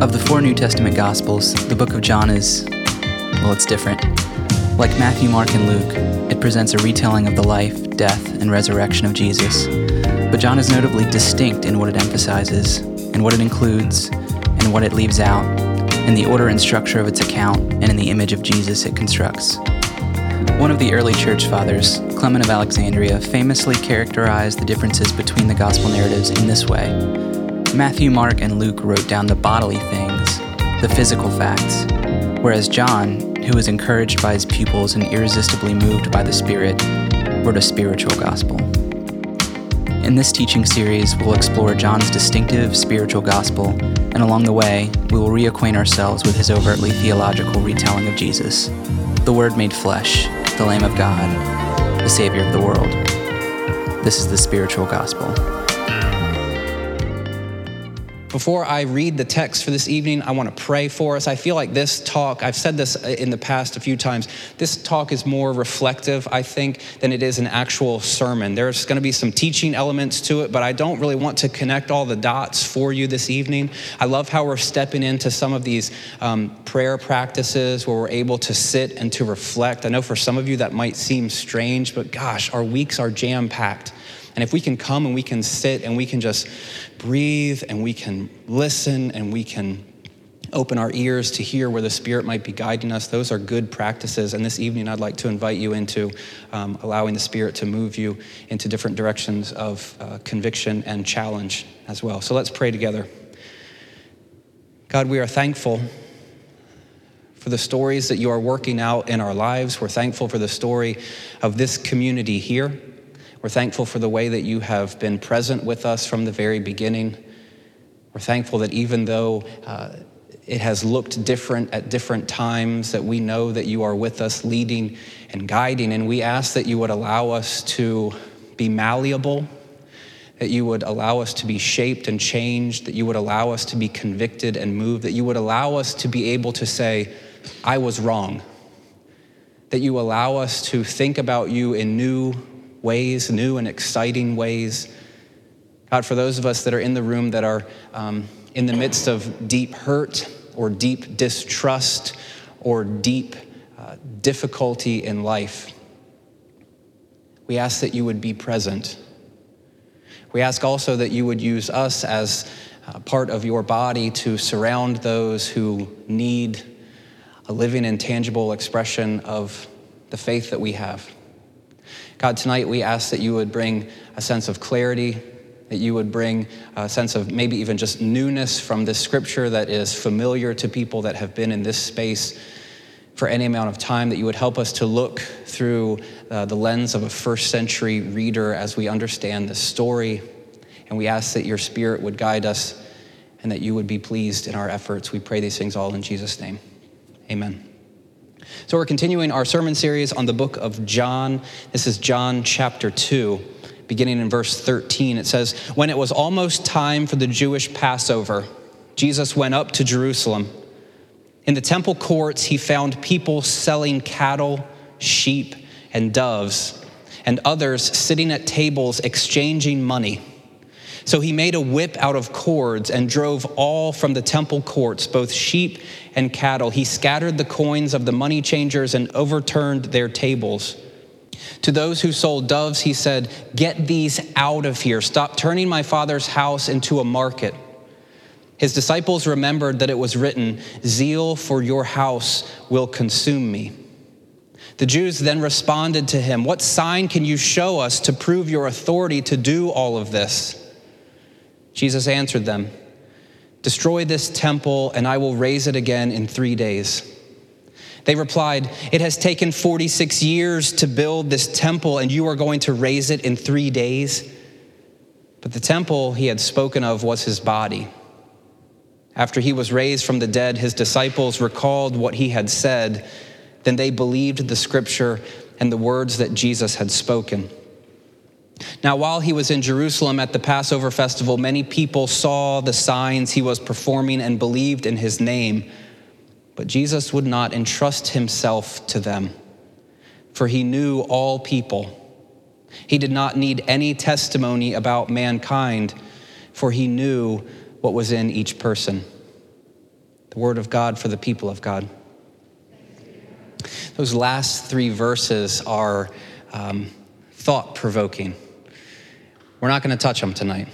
Of the four New Testament Gospels, the book of John is, well, it's different. Like Matthew, Mark, and Luke, it presents a retelling of the life, death, and resurrection of Jesus. But John is notably distinct in what it emphasizes, in what it includes, and what it leaves out, in the order and structure of its account, and in the image of Jesus it constructs. One of the early church fathers, Clement of Alexandria, famously characterized the differences between the gospel narratives in this way Matthew, Mark, and Luke wrote down the bodily things, the physical facts, whereas John, who was encouraged by his pupils and irresistibly moved by the Spirit, wrote a spiritual gospel. In this teaching series, we'll explore John's distinctive spiritual gospel, and along the way, we will reacquaint ourselves with his overtly theological retelling of Jesus, the Word made flesh, the Lamb of God, the Savior of the world. This is the spiritual gospel. Before I read the text for this evening, I want to pray for us. I feel like this talk, I've said this in the past a few times, this talk is more reflective, I think, than it is an actual sermon. There's going to be some teaching elements to it, but I don't really want to connect all the dots for you this evening. I love how we're stepping into some of these um, prayer practices where we're able to sit and to reflect. I know for some of you that might seem strange, but gosh, our weeks are jam packed. And if we can come and we can sit and we can just breathe and we can listen and we can open our ears to hear where the Spirit might be guiding us, those are good practices. And this evening, I'd like to invite you into um, allowing the Spirit to move you into different directions of uh, conviction and challenge as well. So let's pray together. God, we are thankful for the stories that you are working out in our lives. We're thankful for the story of this community here. We're thankful for the way that you have been present with us from the very beginning. We're thankful that even though uh, it has looked different at different times, that we know that you are with us, leading and guiding. And we ask that you would allow us to be malleable, that you would allow us to be shaped and changed, that you would allow us to be convicted and moved, that you would allow us to be able to say, I was wrong. That you allow us to think about you in new ways, new and exciting ways. God, for those of us that are in the room that are um, in the midst of deep hurt or deep distrust or deep uh, difficulty in life, we ask that you would be present. We ask also that you would use us as part of your body to surround those who need a living and tangible expression of the faith that we have. God, tonight we ask that you would bring a sense of clarity, that you would bring a sense of maybe even just newness from this scripture that is familiar to people that have been in this space for any amount of time, that you would help us to look through uh, the lens of a first century reader as we understand this story. And we ask that your spirit would guide us and that you would be pleased in our efforts. We pray these things all in Jesus' name. Amen. So, we're continuing our sermon series on the book of John. This is John chapter 2, beginning in verse 13. It says, When it was almost time for the Jewish Passover, Jesus went up to Jerusalem. In the temple courts, he found people selling cattle, sheep, and doves, and others sitting at tables exchanging money. So he made a whip out of cords and drove all from the temple courts, both sheep and cattle. He scattered the coins of the money changers and overturned their tables. To those who sold doves, he said, Get these out of here. Stop turning my father's house into a market. His disciples remembered that it was written, Zeal for your house will consume me. The Jews then responded to him, What sign can you show us to prove your authority to do all of this? Jesus answered them, Destroy this temple, and I will raise it again in three days. They replied, It has taken 46 years to build this temple, and you are going to raise it in three days. But the temple he had spoken of was his body. After he was raised from the dead, his disciples recalled what he had said. Then they believed the scripture and the words that Jesus had spoken. Now, while he was in Jerusalem at the Passover festival, many people saw the signs he was performing and believed in his name. But Jesus would not entrust himself to them, for he knew all people. He did not need any testimony about mankind, for he knew what was in each person. the word of God for the people of God. Those last three verses are um, thought provoking. We're not going to touch them tonight.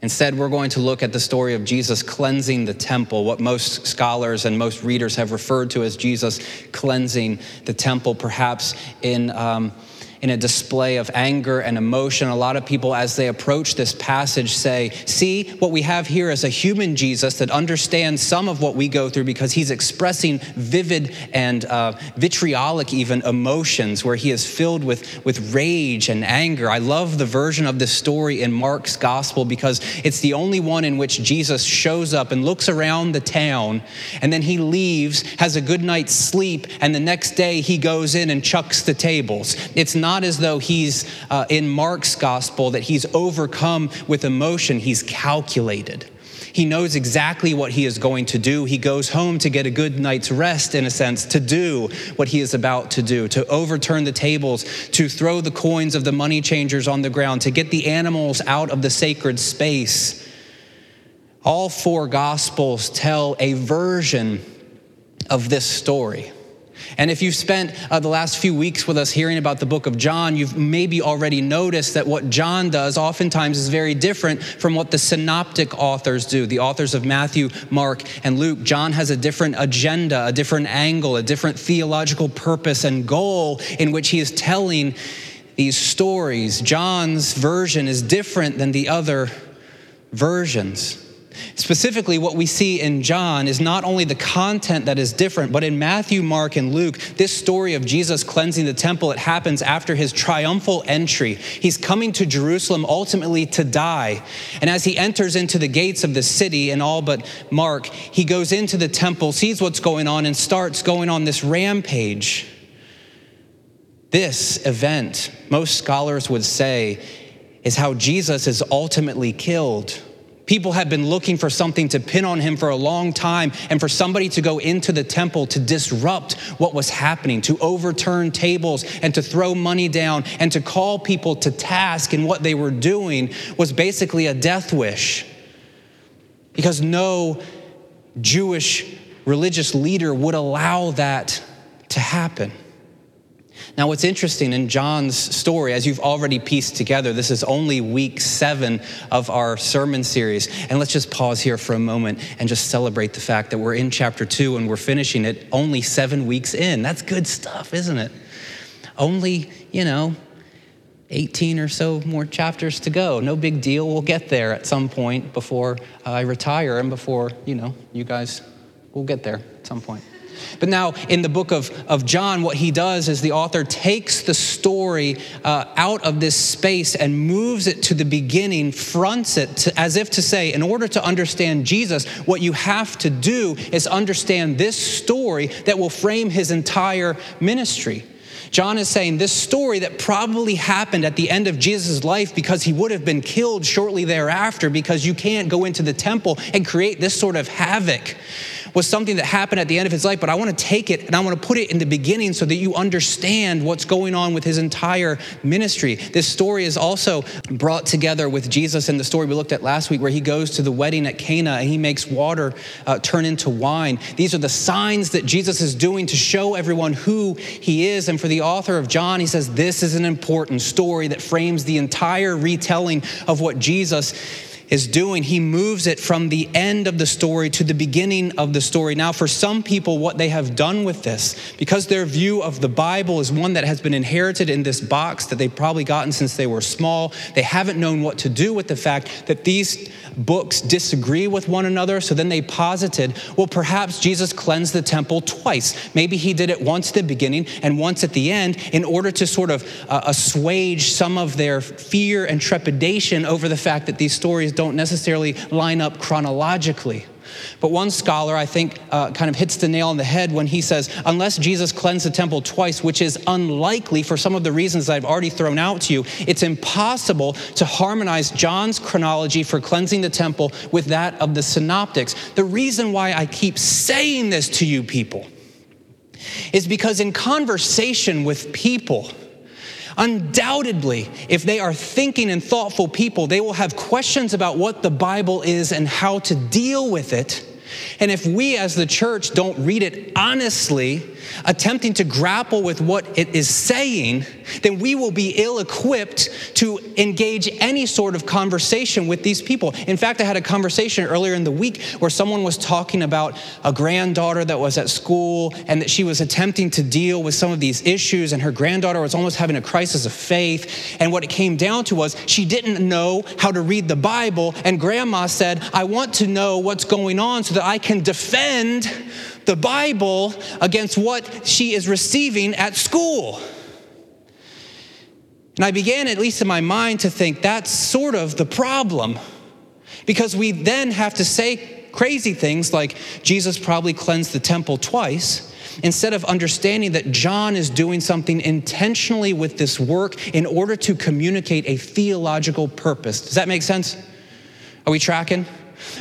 Instead, we're going to look at the story of Jesus cleansing the temple, what most scholars and most readers have referred to as Jesus cleansing the temple, perhaps in. Um, in a display of anger and emotion. A lot of people, as they approach this passage, say, See, what we have here is a human Jesus that understands some of what we go through because he's expressing vivid and uh, vitriolic, even emotions, where he is filled with, with rage and anger. I love the version of this story in Mark's gospel because it's the only one in which Jesus shows up and looks around the town and then he leaves, has a good night's sleep, and the next day he goes in and chucks the tables. It's not not as though he's uh, in Mark's gospel that he's overcome with emotion, he's calculated. He knows exactly what he is going to do. He goes home to get a good night's rest, in a sense, to do what he is about to do, to overturn the tables, to throw the coins of the money changers on the ground, to get the animals out of the sacred space. All four gospels tell a version of this story. And if you've spent uh, the last few weeks with us hearing about the book of John, you've maybe already noticed that what John does oftentimes is very different from what the synoptic authors do, the authors of Matthew, Mark, and Luke. John has a different agenda, a different angle, a different theological purpose and goal in which he is telling these stories. John's version is different than the other versions. Specifically, what we see in John is not only the content that is different, but in Matthew, Mark, and Luke, this story of Jesus cleansing the temple, it happens after his triumphal entry. He's coming to Jerusalem ultimately to die. And as he enters into the gates of the city, in all but Mark, he goes into the temple, sees what's going on, and starts going on this rampage. This event, most scholars would say, is how Jesus is ultimately killed. People had been looking for something to pin on him for a long time, and for somebody to go into the temple to disrupt what was happening, to overturn tables and to throw money down and to call people to task in what they were doing was basically a death wish. Because no Jewish religious leader would allow that to happen. Now, what's interesting in John's story, as you've already pieced together, this is only week seven of our sermon series. And let's just pause here for a moment and just celebrate the fact that we're in chapter two and we're finishing it only seven weeks in. That's good stuff, isn't it? Only, you know, 18 or so more chapters to go. No big deal. We'll get there at some point before I retire and before, you know, you guys will get there at some point. But now, in the book of, of John, what he does is the author takes the story uh, out of this space and moves it to the beginning, fronts it to, as if to say, in order to understand Jesus, what you have to do is understand this story that will frame his entire ministry. John is saying this story that probably happened at the end of Jesus' life because he would have been killed shortly thereafter because you can't go into the temple and create this sort of havoc was something that happened at the end of his life, but I want to take it and I want to put it in the beginning so that you understand what's going on with his entire ministry. This story is also brought together with Jesus in the story we looked at last week, where he goes to the wedding at Cana and he makes water uh, turn into wine. These are the signs that Jesus is doing to show everyone who he is. And for the author of John, he says, This is an important story that frames the entire retelling of what Jesus is doing, he moves it from the end of the story to the beginning of the story. Now, for some people, what they have done with this, because their view of the Bible is one that has been inherited in this box that they've probably gotten since they were small, they haven't known what to do with the fact that these books disagree with one another. So then they posited, well, perhaps Jesus cleansed the temple twice. Maybe he did it once at the beginning and once at the end in order to sort of uh, assuage some of their fear and trepidation over the fact that these stories don't necessarily line up chronologically. But one scholar, I think, uh, kind of hits the nail on the head when he says, unless Jesus cleansed the temple twice, which is unlikely for some of the reasons I've already thrown out to you, it's impossible to harmonize John's chronology for cleansing the temple with that of the synoptics. The reason why I keep saying this to you people is because in conversation with people, Undoubtedly, if they are thinking and thoughtful people, they will have questions about what the Bible is and how to deal with it. And if we as the church don't read it honestly, attempting to grapple with what it is saying, then we will be ill equipped to engage any sort of conversation with these people. In fact, I had a conversation earlier in the week where someone was talking about a granddaughter that was at school and that she was attempting to deal with some of these issues, and her granddaughter was almost having a crisis of faith. And what it came down to was she didn't know how to read the Bible, and grandma said, I want to know what's going on so that I can defend the Bible against what she is receiving at school. And I began, at least in my mind, to think that's sort of the problem. Because we then have to say crazy things like Jesus probably cleansed the temple twice, instead of understanding that John is doing something intentionally with this work in order to communicate a theological purpose. Does that make sense? Are we tracking?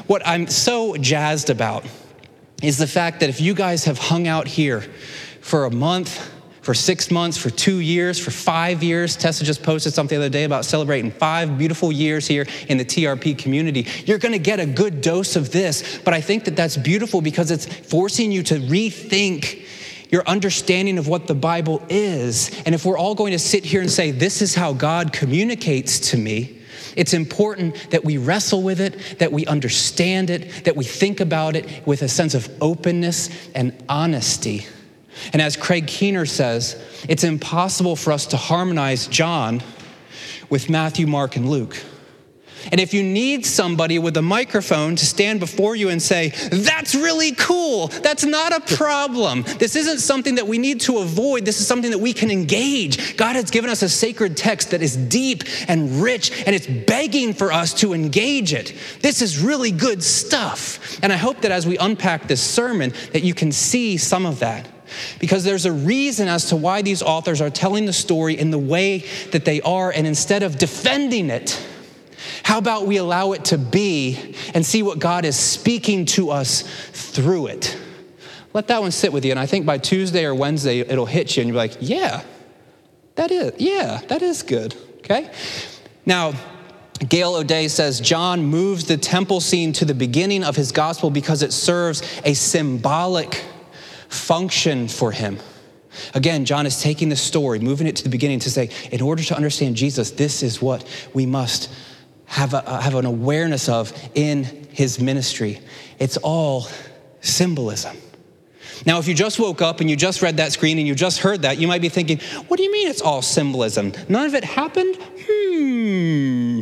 What I'm so jazzed about is the fact that if you guys have hung out here for a month, for six months, for two years, for five years. Tessa just posted something the other day about celebrating five beautiful years here in the TRP community. You're gonna get a good dose of this, but I think that that's beautiful because it's forcing you to rethink your understanding of what the Bible is. And if we're all going to sit here and say, This is how God communicates to me, it's important that we wrestle with it, that we understand it, that we think about it with a sense of openness and honesty. And as Craig Keener says, it's impossible for us to harmonize John with Matthew, Mark, and Luke. And if you need somebody with a microphone to stand before you and say, that's really cool, that's not a problem. This isn't something that we need to avoid. This is something that we can engage. God has given us a sacred text that is deep and rich, and it's begging for us to engage it. This is really good stuff. And I hope that as we unpack this sermon, that you can see some of that. Because there's a reason as to why these authors are telling the story in the way that they are, and instead of defending it, how about we allow it to be and see what God is speaking to us through it? Let that one sit with you. And I think by Tuesday or Wednesday, it'll hit you and you'll be like, yeah, that is, yeah, that is good. Okay? Now, Gail O'Day says John moves the temple scene to the beginning of his gospel because it serves a symbolic function for him. Again, John is taking the story, moving it to the beginning to say, in order to understand Jesus, this is what we must have, a, have an awareness of in his ministry. It's all symbolism. Now, if you just woke up and you just read that screen and you just heard that, you might be thinking, what do you mean it's all symbolism? None of it happened? Hmm.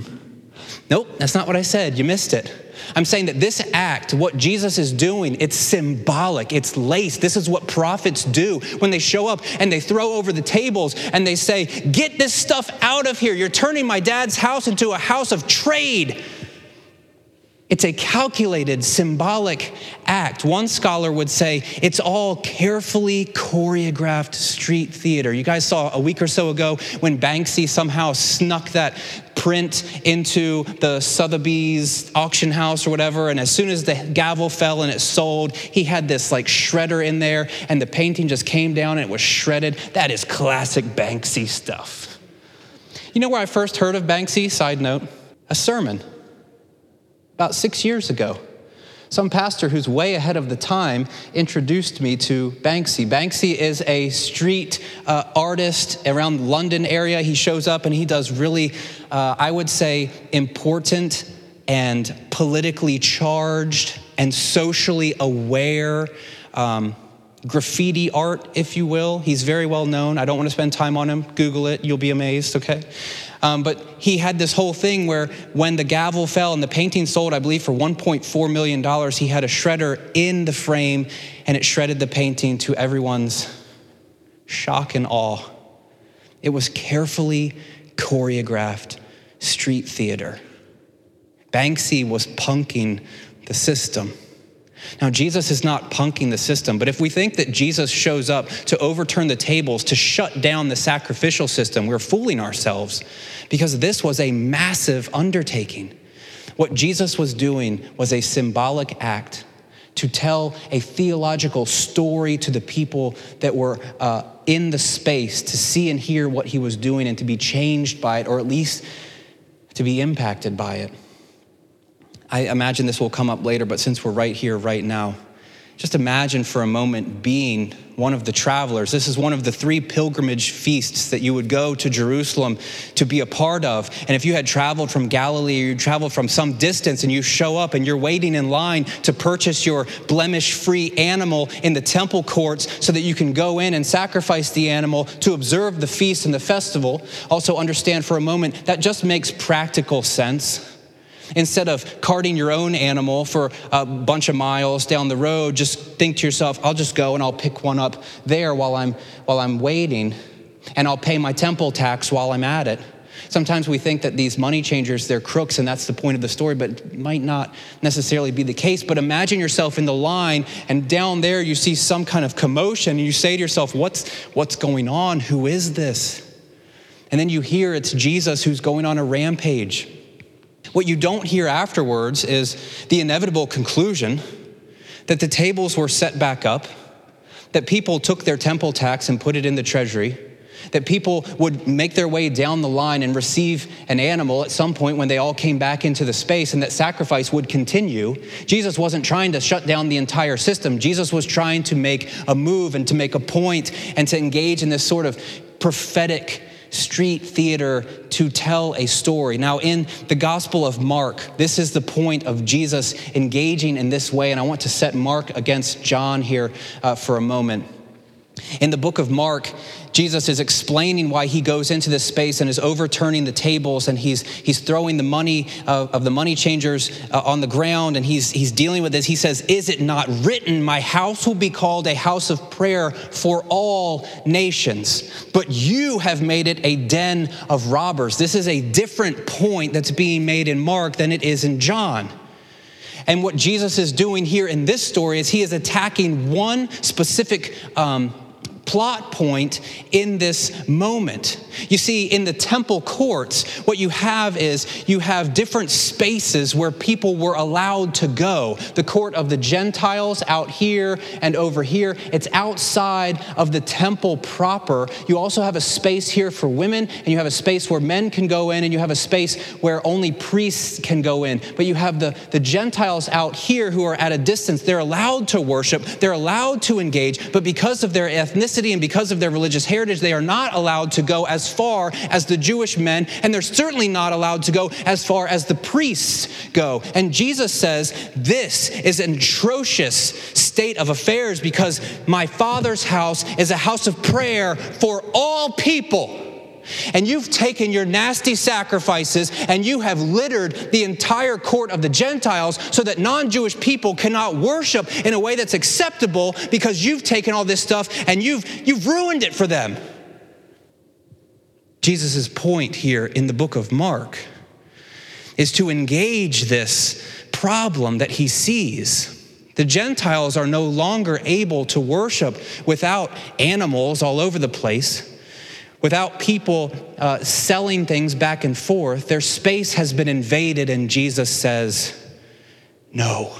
Nope, that's not what I said. You missed it. I'm saying that this act, what Jesus is doing, it's symbolic, it's laced. This is what prophets do when they show up and they throw over the tables and they say, Get this stuff out of here. You're turning my dad's house into a house of trade. It's a calculated, symbolic act. One scholar would say it's all carefully choreographed street theater. You guys saw a week or so ago when Banksy somehow snuck that print into the Sotheby's auction house or whatever, and as soon as the gavel fell and it sold, he had this like shredder in there, and the painting just came down and it was shredded. That is classic Banksy stuff. You know where I first heard of Banksy? Side note a sermon about six years ago. Some pastor who's way ahead of the time introduced me to Banksy. Banksy is a street uh, artist around the London area. He shows up and he does really, uh, I would say, important and politically charged and socially aware um, graffiti art, if you will. He's very well known. I don't want to spend time on him. Google it, you'll be amazed, okay? Um, but he had this whole thing where when the gavel fell and the painting sold, I believe, for $1.4 million, he had a shredder in the frame and it shredded the painting to everyone's shock and awe. It was carefully choreographed street theater. Banksy was punking the system. Now, Jesus is not punking the system, but if we think that Jesus shows up to overturn the tables, to shut down the sacrificial system, we're fooling ourselves because this was a massive undertaking. What Jesus was doing was a symbolic act to tell a theological story to the people that were uh, in the space to see and hear what he was doing and to be changed by it, or at least to be impacted by it. I imagine this will come up later, but since we're right here, right now, just imagine for a moment being one of the travelers. This is one of the three pilgrimage feasts that you would go to Jerusalem to be a part of. And if you had traveled from Galilee or you traveled from some distance and you show up and you're waiting in line to purchase your blemish free animal in the temple courts so that you can go in and sacrifice the animal to observe the feast and the festival, also understand for a moment that just makes practical sense Instead of carting your own animal for a bunch of miles down the road, just think to yourself, I'll just go and I'll pick one up there while I'm, while I'm waiting, and I'll pay my temple tax while I'm at it. Sometimes we think that these money changers, they're crooks, and that's the point of the story, but it might not necessarily be the case. But imagine yourself in the line, and down there you see some kind of commotion, and you say to yourself, What's, what's going on? Who is this? And then you hear it's Jesus who's going on a rampage. What you don't hear afterwards is the inevitable conclusion that the tables were set back up, that people took their temple tax and put it in the treasury, that people would make their way down the line and receive an animal at some point when they all came back into the space, and that sacrifice would continue. Jesus wasn't trying to shut down the entire system. Jesus was trying to make a move and to make a point and to engage in this sort of prophetic street theater to tell a story. Now, in the Gospel of Mark, this is the point of Jesus engaging in this way, and I want to set Mark against John here uh, for a moment. In the book of Mark, Jesus is explaining why he goes into this space and is overturning the tables and he's, he's throwing the money of, of the money changers uh, on the ground and he's, he's dealing with this. He says, Is it not written, My house will be called a house of prayer for all nations? But you have made it a den of robbers. This is a different point that's being made in Mark than it is in John. And what Jesus is doing here in this story is he is attacking one specific um, plot point in this moment. You see, in the temple courts, what you have is you have different spaces where people were allowed to go. The court of the Gentiles out here and over here. It's outside of the temple proper. You also have a space here for women, and you have a space where men can go in, and you have a space where only priests can go in. But you have the, the Gentiles out here who are at a distance. They're allowed to worship, they're allowed to engage, but because of their ethnicity and because of their religious heritage, they are not allowed to go as far as the Jewish men, and they're certainly not allowed to go as far as the priests go. And Jesus says, This is an atrocious state of affairs because my Father's house is a house of prayer for all people. And you've taken your nasty sacrifices and you have littered the entire court of the Gentiles so that non Jewish people cannot worship in a way that's acceptable because you've taken all this stuff and you've, you've ruined it for them. Jesus' point here in the book of Mark is to engage this problem that he sees. The Gentiles are no longer able to worship without animals all over the place, without people uh, selling things back and forth. Their space has been invaded, and Jesus says, No.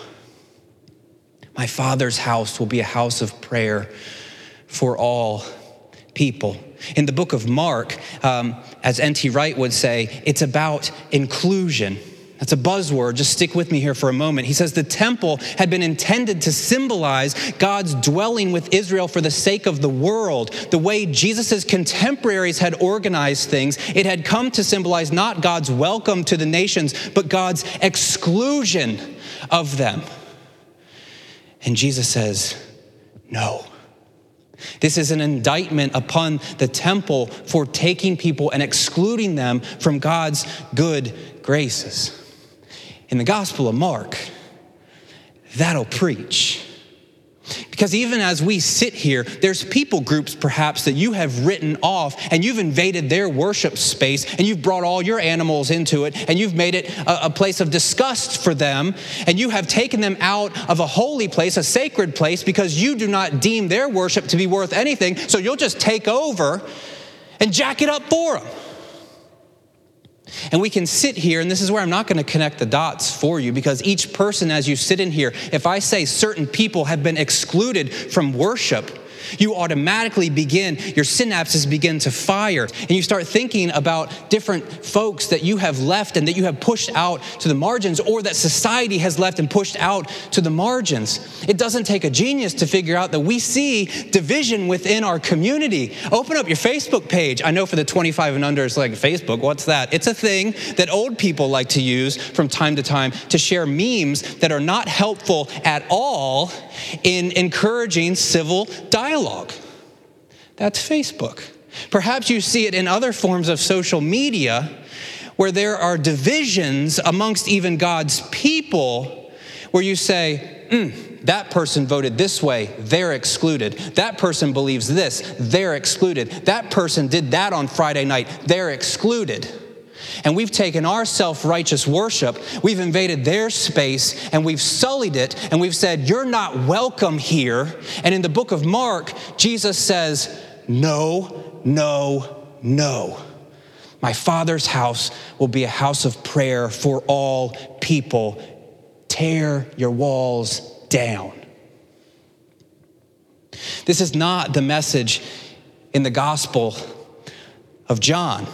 My Father's house will be a house of prayer for all people. In the book of Mark, um, as N.T. Wright would say, it's about inclusion. That's a buzzword. Just stick with me here for a moment. He says the temple had been intended to symbolize God's dwelling with Israel for the sake of the world. The way Jesus' contemporaries had organized things, it had come to symbolize not God's welcome to the nations, but God's exclusion of them. And Jesus says, no. This is an indictment upon the temple for taking people and excluding them from God's good graces. In the Gospel of Mark, that'll preach. Because even as we sit here, there's people groups perhaps that you have written off and you've invaded their worship space and you've brought all your animals into it and you've made it a, a, place of disgust for them and you have taken them out of a holy place, a sacred place, because you do not deem their worship to be worth anything. So you'll just take over and jack it up for them. And we can sit here, and this is where I'm not going to connect the dots for you because each person, as you sit in here, if I say certain people have been excluded from worship, You automatically begin, your synapses begin to fire, and you start thinking about different folks that you have left and that you have pushed out to the margins, or that society has left and pushed out to the margins. It doesn't take a genius to figure out that we see division within our community. Open up your Facebook page. I know for the 25 and under, it's like Facebook, what's that? It's a thing that old people like to use from time to time to share memes that are not helpful at all in encouraging civil dialogue. That's Facebook. Perhaps you see it in other forms of social media where there are divisions amongst even God's people where you say, mm, that person voted this way, they're excluded. That person believes this, they're excluded. That person did that on Friday night, they're excluded. And we've taken our self righteous worship, we've invaded their space, and we've sullied it, and we've said, You're not welcome here. And in the book of Mark, Jesus says, No, no, no. My Father's house will be a house of prayer for all people. Tear your walls down. This is not the message in the Gospel of John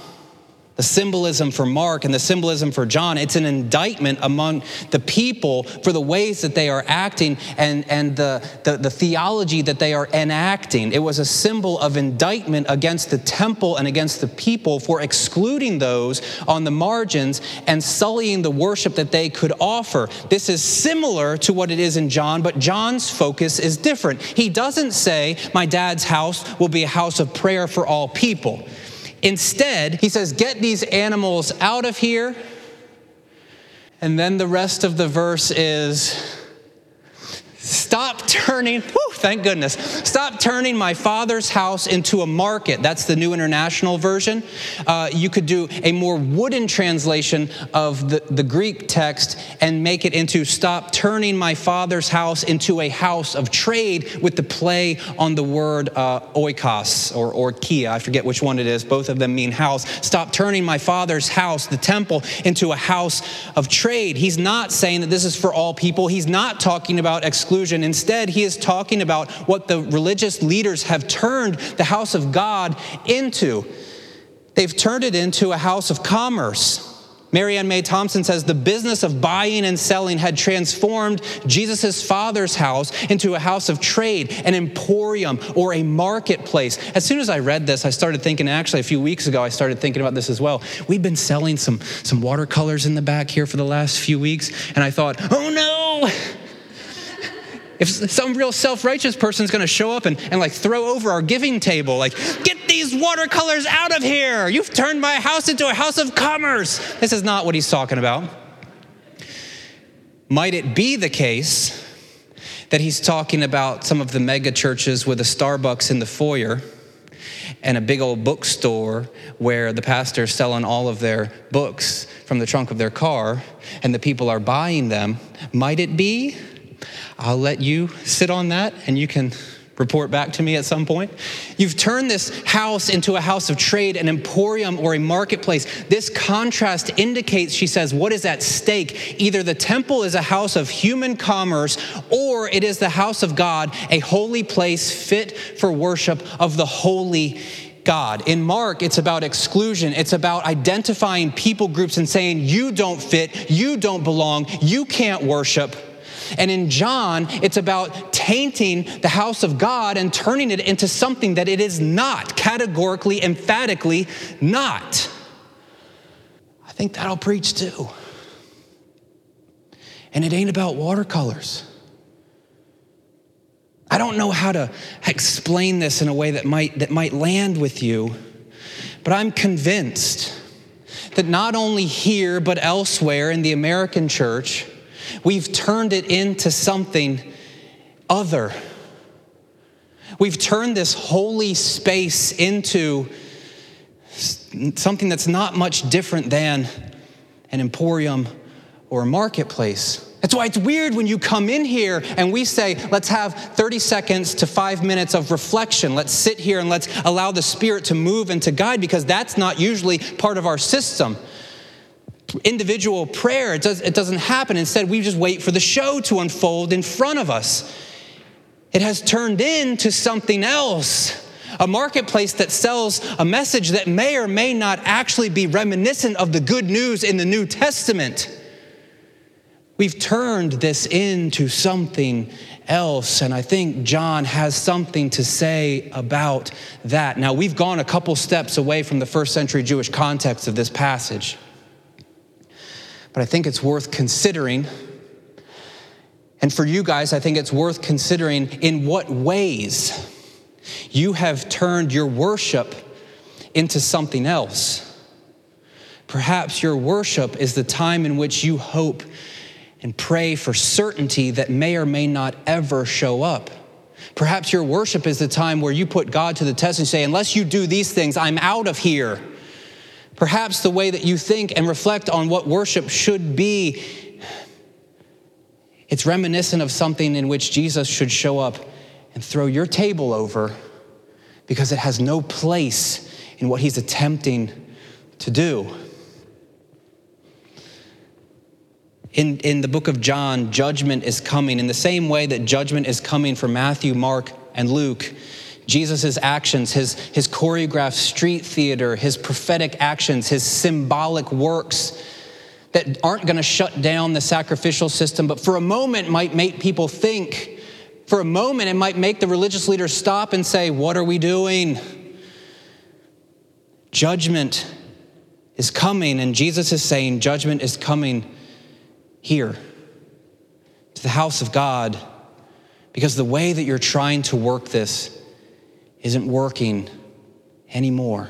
the symbolism for Mark and the symbolism for John, it's an indictment among the people for the ways that they are acting and, and the, the, the, theology that they are enacting. It was a symbol of indictment against the temple and against the people for excluding those on the margins and sullying the worship that they could offer. This is similar to what it is in John, but John's focus is different. He doesn't say, My dad's house will be a house of prayer for all people. Instead, he says, Get these animals out of here. And then the rest of the verse is Stop turning, whew, thank goodness. Stop turning my father's house into a market. That's the New International Version. Uh, you could do a more wooden translation of the, the Greek text and make it into stop turning my father's house into a house of trade with the play on the word uh, oikos or, or kia. I forget which one it is. Both of them mean house. Stop turning my father's house, the temple, into a house of trade. He's not saying that this is for all people. He's not talking about exclusion. Instead, he is talking about what the religious leaders have turned the house of God into. They've turned it into a house of commerce. Marianne Meye Thompson says the business of buying and selling had transformed Jesus' father's house into a house of trade, an emporium, or a marketplace. As soon as I read this, I started thinking, actually, a few weeks ago, I started thinking about this as well. We've been selling some, some watercolors in the back here for the last few weeks, and I thought, oh no! If some real self-righteous person is going to show up and, and like throw over our giving table like get these watercolors out of here. You've turned my house into a house of commerce. This is not what he's talking about. Might it be the case that he's talking about some of the mega churches with a starbucks in the foyer and a big old bookstore where the pastor's selling all of their books from the trunk of their car and the people are buying them? Might it be I'll let you sit on that and you can report back to me at some point. You've turned this house into a house of trade, an emporium, or a marketplace. This contrast indicates, she says, what is at stake. Either the temple is a house of human commerce, or it is the house of God, a holy place fit for worship of the holy God. In Mark, it's about exclusion. It's about identifying people groups and saying, you don't fit, you don't belong, you can't worship. And in John, it's about tainting the house of God and turning it into something that it is not, categorically, emphatically not. I think that'll preach too. And it ain't about watercolors. I don't know how to explain this in a way that might, that might land with you, but I'm convinced that not only here, but elsewhere in the American church, We've turned it into something other. We've turned this holy space into something that's not much different than an emporium or a marketplace. That's why it's weird when you come in here and we say, let's have 30 seconds to five minutes of reflection. Let's sit here and let's allow the Spirit to move and to guide because that's not usually part of our system individual prayer. It, does, it doesn't happen. Instead, we just wait for the show to unfold in front of us. It has turned into something else. A marketplace that sells a message that may or may not actually be reminiscent of the good news in the New Testament. We've turned this into something else, and I think John has something to say about that. Now, we've gone a couple steps away from the first century Jewish context of this passage, but I think it's worth considering. And for you guys, I think it's worth considering in what ways you have turned your worship into something else. Perhaps your worship is the time in which you hope and pray for certainty that may or may not ever show up. Perhaps your worship is the time where you put God to the test and say, unless you do these things, I'm out of here. Perhaps the way that you think and reflect on what worship should be, it's reminiscent of something in which Jesus should show up and throw your table over because it has no place in what he's attempting to do. in, in the book of John, judgment is coming. In the same way that judgment is coming for Matthew, Mark, and Luke, Jesus' actions, his, his choreographed street theater, his prophetic actions, his symbolic works that aren't going to shut down the sacrificial system, but for a moment might make people think. For a moment, it might make the religious leaders stop and say, What are we doing? Judgment is coming, and Jesus is saying, Judgment is coming here to the house of God because the way that you're trying to work this isn't working anymore.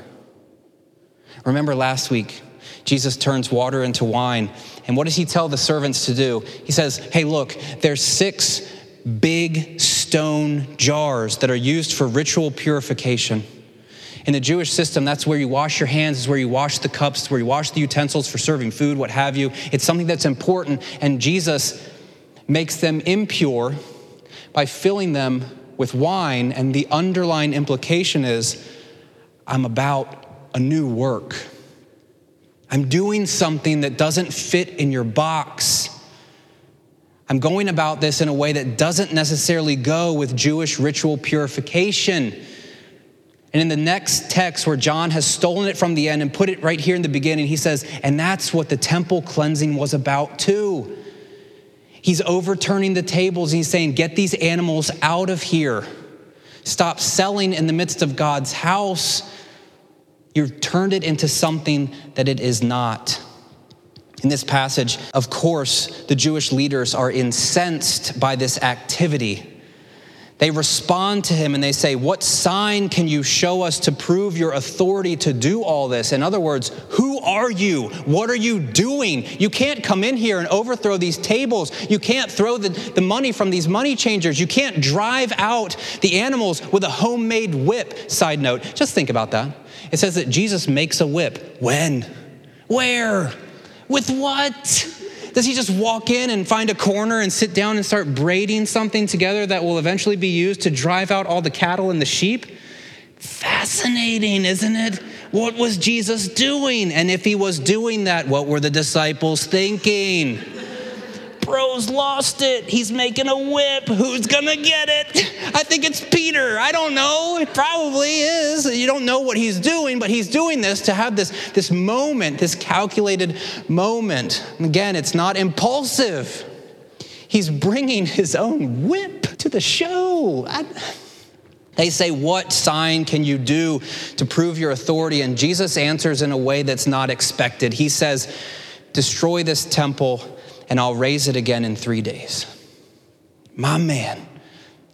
Remember last week, Jesus turns water into wine. And what does he tell the servants to do? He says, Hey, look, there's six big stone jars that are used for ritual purification. In the Jewish system, that's where you wash your hands, is where you wash the cups, where you wash the utensils for serving food, what have you. It's something that's important, and Jesus makes them impure by filling them with wine, and the underlying implication is I'm about a new work. I'm doing something that doesn't fit in your box. I'm going about this in a way that doesn't necessarily go with Jewish ritual purification. And in the next text, where John has stolen it from the end and put it right here in the beginning, he says, and that's what the temple cleansing was about too. He's overturning the tables and he's saying, get these animals out of here. Stop selling in the midst of God's house. You've turned it into something that it is not. In this passage, of course, the Jewish leaders are incensed by this activity. They respond to him and they say, What sign can you show us to prove your authority to do all this? In other words, who are you? What are you doing? You can't come in here and overthrow these tables. You can't throw the, the money from these money changers. You can't drive out the animals with a homemade whip. Side note, just think about that. It says that Jesus makes a whip. When? Where? With what? Does he just walk in and find a corner and sit down and start braiding something together that will eventually be used to drive out all the cattle and the sheep? Fascinating, isn't it? What was Jesus doing? And if he was doing that, what were the disciples thinking? Bro's lost it. He's making a whip. Who's gonna get it? I think it's Peter. I don't know. It probably is. You don't know what he's doing, but he's doing this to have this, this moment, this calculated moment. Again, it's not impulsive. He's bringing his own whip to the show. I, they say, What sign can you do to prove your authority? And Jesus answers in a way that's not expected. He says, Destroy this temple and I'll raise it again in three days. My man,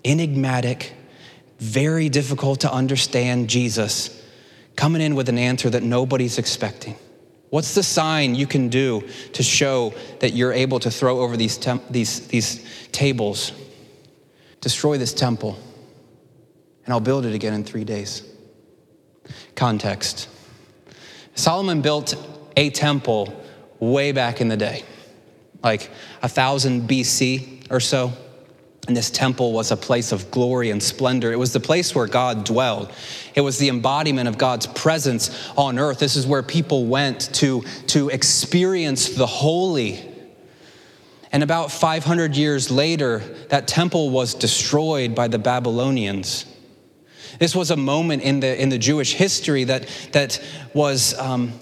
enigmatic, very difficult to understand Jesus, coming in with an answer that nobody's expecting. What's the sign you can do to show that you're able to throw over these, temp- these, these tables, destroy this temple, and I'll build it again in three days? Context Solomon built a temple way back in the day like a thousand BC or so. And this temple was a place of glory and splendor. It was the place where God dwelled. It was the embodiment of God's presence on earth. This is where people went to, to experience the holy. And about 500 years later, that temple was destroyed by the Babylonians. This was a moment in the, in the Jewish history that, that was um,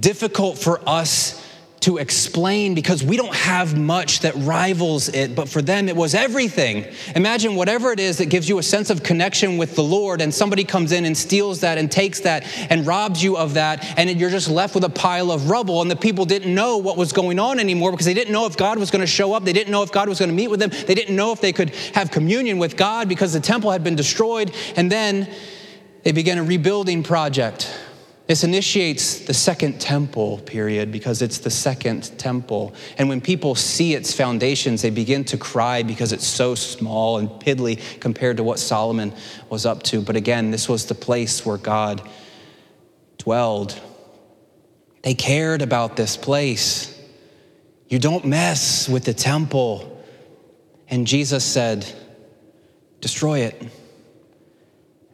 difficult for us to explain because we don't have much that rivals it, but for them it was everything. Imagine whatever it is that gives you a sense of connection with the Lord, and somebody comes in and steals that and takes that and robs you of that, and you're just left with a pile of rubble. And the people didn't know what was going on anymore because they didn't know if God was going to show up. They didn't know if God was going to meet with them. They didn't know if they could have communion with God because the temple had been destroyed. And then they began a rebuilding project. This initiates the second temple period because it's the second temple. And when people see its foundations, they begin to cry because it's so small and piddly compared to what Solomon was up to. But again, this was the place where God dwelled. They cared about this place. You don't mess with the temple. And Jesus said, Destroy it,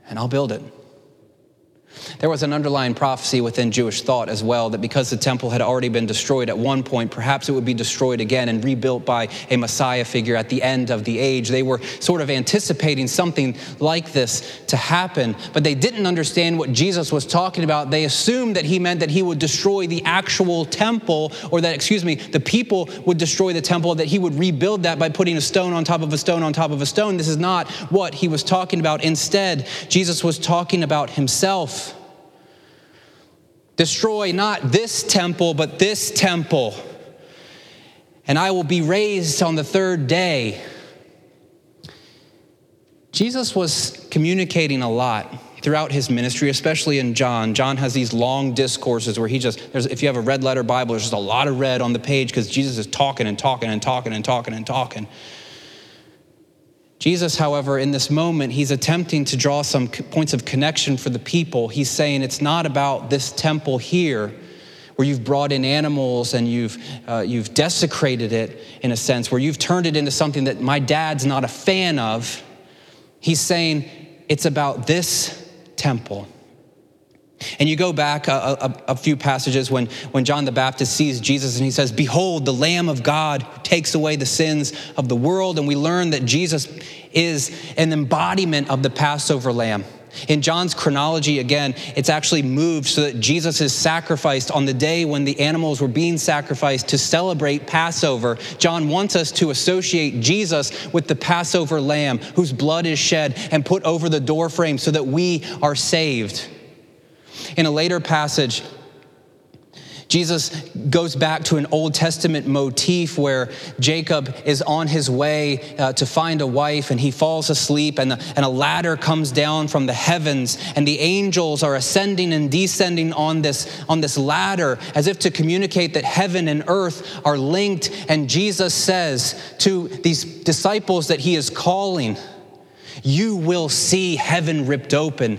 and I'll build it. There was an underlying prophecy within Jewish thought as well that because the temple had already been destroyed at one point, perhaps it would be destroyed again and rebuilt by a Messiah figure at the end of the age. They were sort of anticipating something like this to happen, but they didn't understand what Jesus was talking about. They assumed that he meant that he would destroy the actual temple, or that, excuse me, the people would destroy the temple, that he would rebuild that by putting a stone on top of a stone on top of a stone. This is not what he was talking about. Instead, Jesus was talking about himself. Destroy not this temple, but this temple. And I will be raised on the third day. Jesus was communicating a lot throughout his ministry, especially in John. John has these long discourses where he just, if you have a red letter Bible, there's just a lot of red on the page because Jesus is talking and talking and talking and talking and talking. Jesus, however, in this moment, he's attempting to draw some points of connection for the people. He's saying it's not about this temple here where you've brought in animals and you've, uh, you've desecrated it in a sense, where you've turned it into something that my dad's not a fan of. He's saying it's about this temple. And you go back a, a, a, few passages when, when John the Baptist sees Jesus and he says, Behold, the Lamb of God who takes away the sins of the world. And we learn that Jesus is an embodiment of the Passover lamb. In John's chronology, again, it's actually moved so that Jesus is sacrificed on the day when the animals were being sacrificed to celebrate Passover. John wants us to associate Jesus with the Passover lamb whose blood is shed and put over the doorframe so that we are saved. In a later passage, Jesus goes back to an Old Testament motif where Jacob is on his way uh, to find a wife and he falls asleep, and, the, and a ladder comes down from the heavens, and the angels are ascending and descending on this, on this ladder as if to communicate that heaven and earth are linked. And Jesus says to these disciples that he is calling, You will see heaven ripped open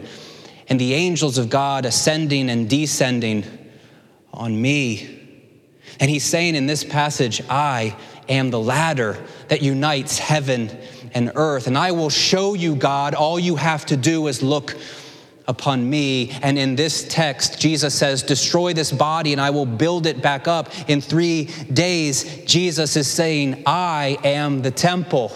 and the angels of God ascending and descending on me. And he's saying in this passage, I am the ladder that unites heaven and earth. And I will show you, God, all you have to do is look upon me. And in this text, Jesus says, Destroy this body and I will build it back up in three days. Jesus is saying, I am the temple.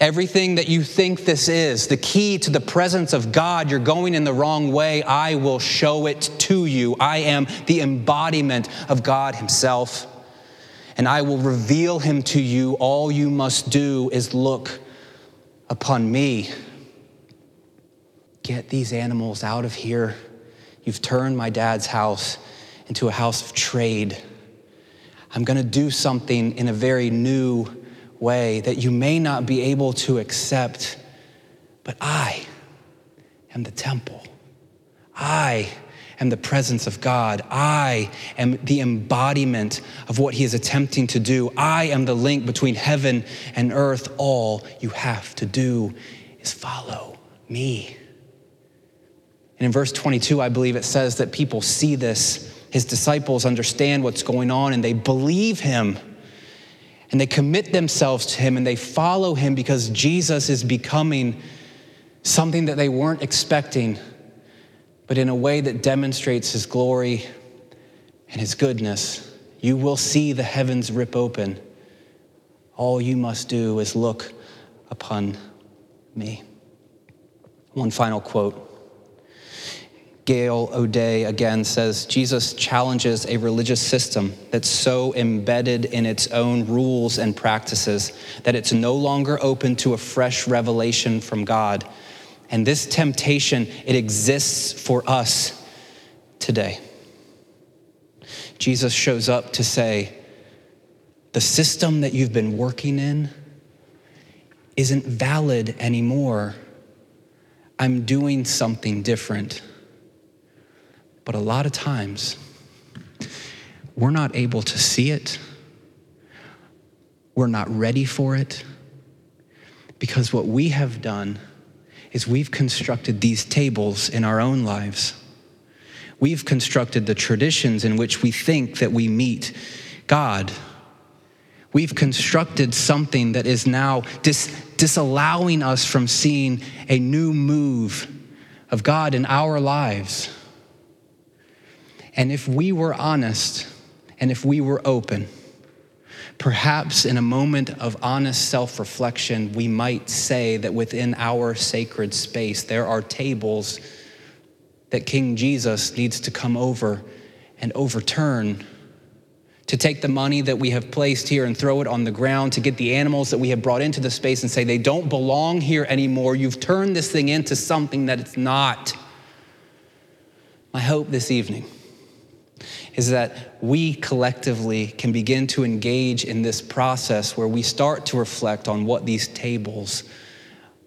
Everything that you think this is, the key to the presence of God, you're going in the wrong way. I will show it to you. I am the embodiment of God Himself, and I will reveal Him to you. All you must do is look upon me. Get these animals out of here. You've turned my dad's house into a house of trade. I'm going to do something in a very new way that you may not be able to accept, but I am the temple. I am the presence of God. I am the embodiment of what He is attempting to do. I am the link between heaven and earth. All you have to do is follow me. And in verse 22, I believe it says that people see this. His disciples understand what's going on and they believe Him and they commit themselves to him and they follow him because Jesus is becoming something that they weren't expecting, but in a way that demonstrates his glory and his goodness. You will see the heavens rip open All you must do is look upon me. One final quote. Gail O'Day again says Jesus challenges a religious system that's so embedded in its own rules and practices that it's no longer open to a fresh revelation from God. And this temptation, it exists for us today. Jesus shows up to say, the system that you've been working in isn't valid anymore. I'm doing something different. But a lot of times, we're not able to see it. We're not ready for it. Because what we have done is we've constructed these tables in our own lives. We've constructed the traditions in which we think that we meet God. We've constructed something that is now dis- disallowing us from seeing a new move of God in our lives. And if we were honest and if we were open, perhaps in a moment of honest self reflection, we might say that within our sacred space, there are tables that King Jesus needs to come over and overturn. To take the money that we have placed here and throw it on the ground, to get the animals that we have brought into the space and say, they don't belong here anymore. You've turned this thing into something that it's not. My hope this evening is that we collectively can begin to engage in this process where we start to reflect on what these tables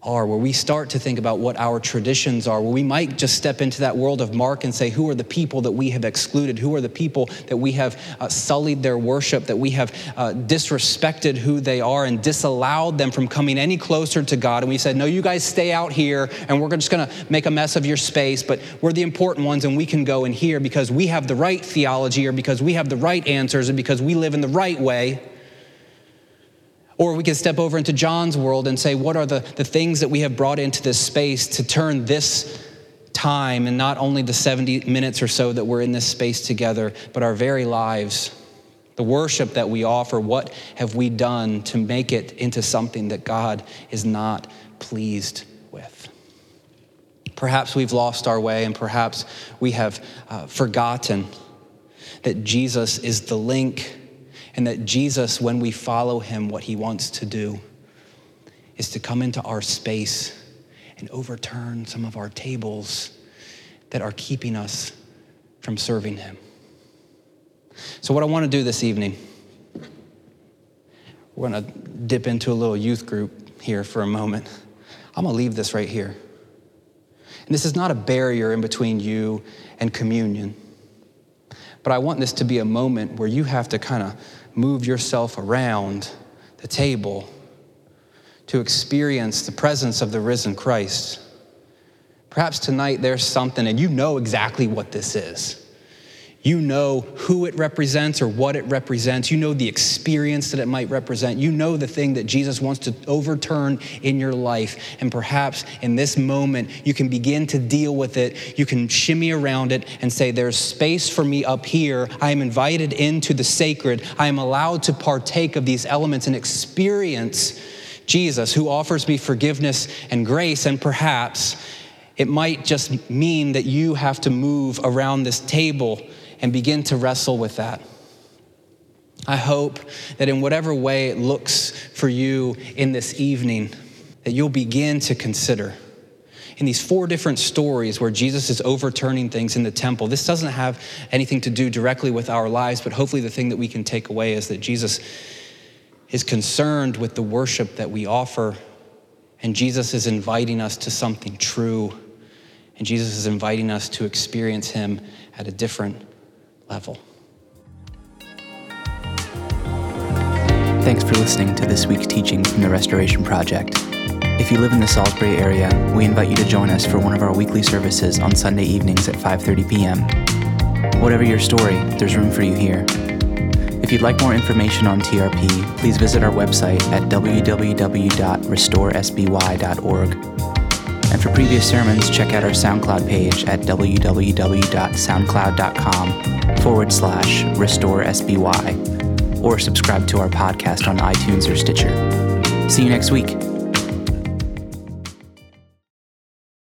are, where we start to think about what our traditions are, where we might just step into that world of Mark and say, who are the people that we have excluded? Who are the people that we have uh, sullied their worship, that we have uh, disrespected who they are and disallowed them from coming any closer to God? And we said, no, you guys stay out here and we're just going to make a mess of your space, but we're the important ones and we can go in here because we have the right theology or because we have the right answers and because we live in the right way. Or we can step over into John's world and say, what are the, the things that we have brought into this space to turn this time and not only the 70 minutes or so that we're in this space together, but our very lives, the worship that we offer, what have we done to make it into something that God is not pleased with? Perhaps we've lost our way and perhaps we have uh, forgotten that Jesus is the link and that Jesus, when we follow him, what he wants to do is to come into our space and overturn some of our tables that are keeping us from serving him. So, what I want to do this evening, we're going to dip into a little youth group here for a moment. I'm going to leave this right here. And this is not a barrier in between you and communion. But I want this to be a moment where you have to kind of move yourself around the table to experience the presence of the risen Christ. Perhaps tonight there's something, and you know exactly what this is. You know who it represents or what it represents. You know the experience that it might represent. You know the thing that Jesus wants to overturn in your life. And perhaps in this moment, you can begin to deal with it. You can shimmy around it and say, There's space for me up here. I am invited into the sacred. I am allowed to partake of these elements and experience Jesus, who offers me forgiveness and grace. And perhaps it might just mean that you have to move around this table and begin to wrestle with that. I hope that in whatever way it looks for you in this evening, that you'll begin to consider in these four different stories where Jesus is overturning things in the temple. This doesn't have anything to do directly with our lives, but hopefully the thing that we can take away is that Jesus is concerned with the worship that we offer, and Jesus is inviting us to something true, and Jesus is inviting us to experience Him at a different level. Thanks for listening to this week's teaching from the Restoration Project. If you live in the Salisbury area, we invite you to join us for one of our weekly services on Sunday evenings at 5:30 p.m. Whatever your story, there's room for you here. If you'd like more information on TRP, please visit our website at www.restoresby.org and for previous sermons, check out our SoundCloud page at www.soundcloud.com forward slash restore SBY or subscribe to our podcast on iTunes or Stitcher. See you next week.